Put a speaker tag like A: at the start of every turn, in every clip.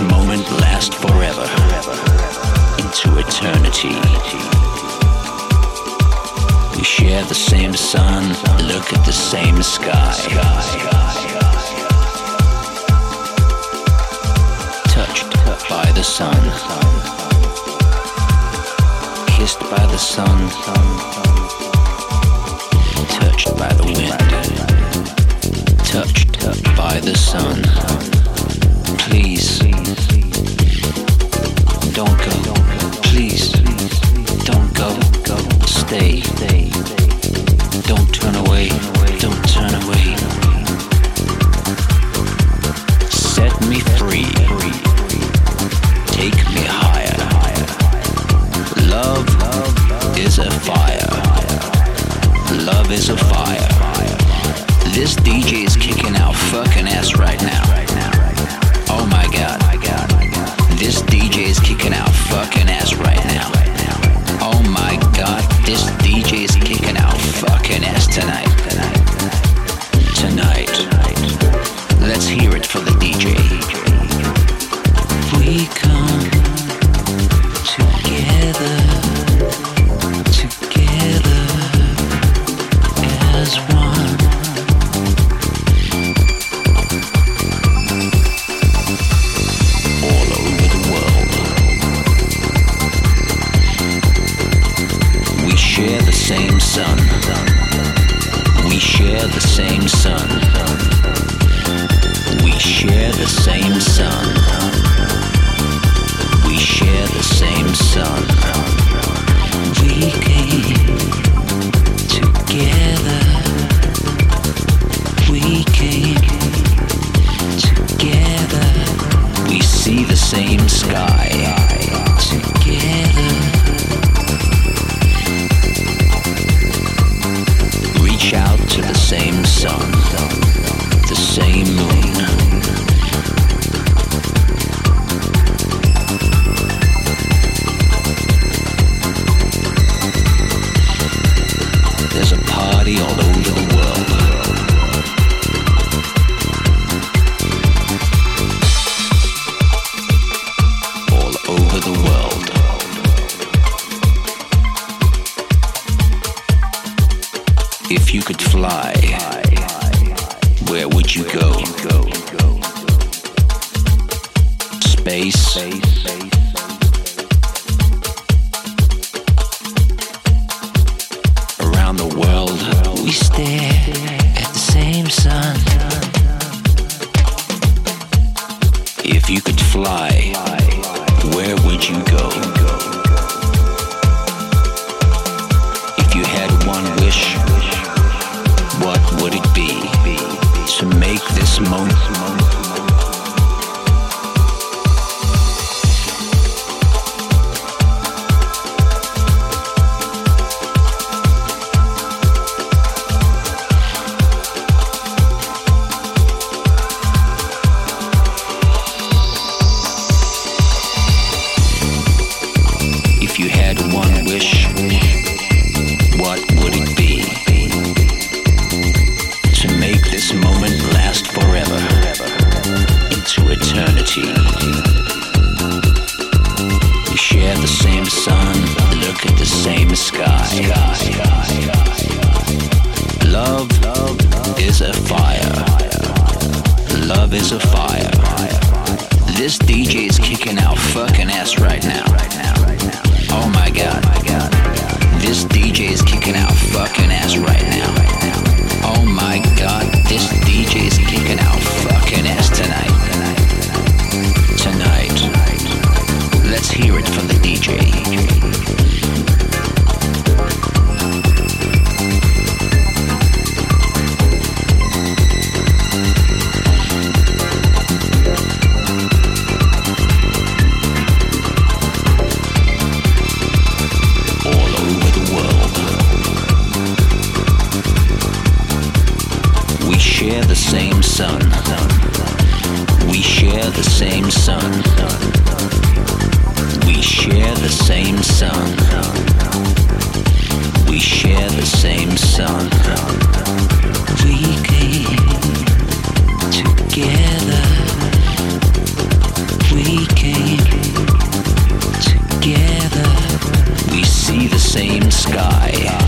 A: this moment last forever, into eternity. We share the same sun, look at the same sky. Touched by the sun, kissed by the sun, touched by the wind, touched by the sun. Please, don't go. Please, don't go. Stay. Don't turn away. Don't turn away. Set me free. Take me higher. Love is a fire. Love is a fire. This DJ is kicking out fucking ass right now. Same sun. We share the same sun. We share the same sun. We share the same sun. Fly, where would you go? Space. Around the world, we stare at the same sun. If you could fly, where would you go? Make is a fire. Love is a fire. This DJ is kicking out fucking ass right now. Oh my god. This DJ is kicking out fucking ass right now. share the same sun. We share the same sun. We share the same sun. We share the same sun. We came together. We came together. We see the same sky.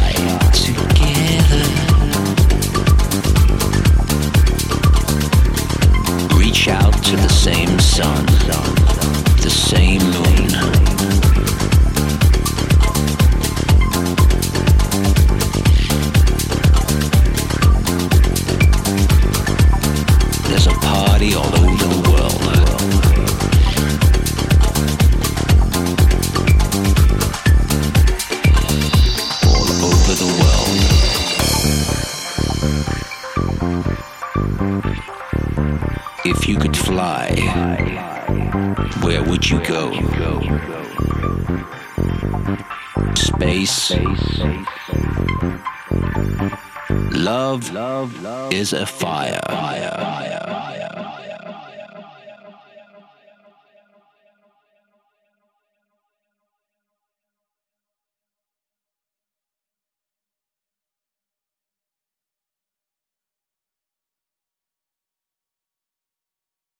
A: Where would you go? Space. Love, is a fire.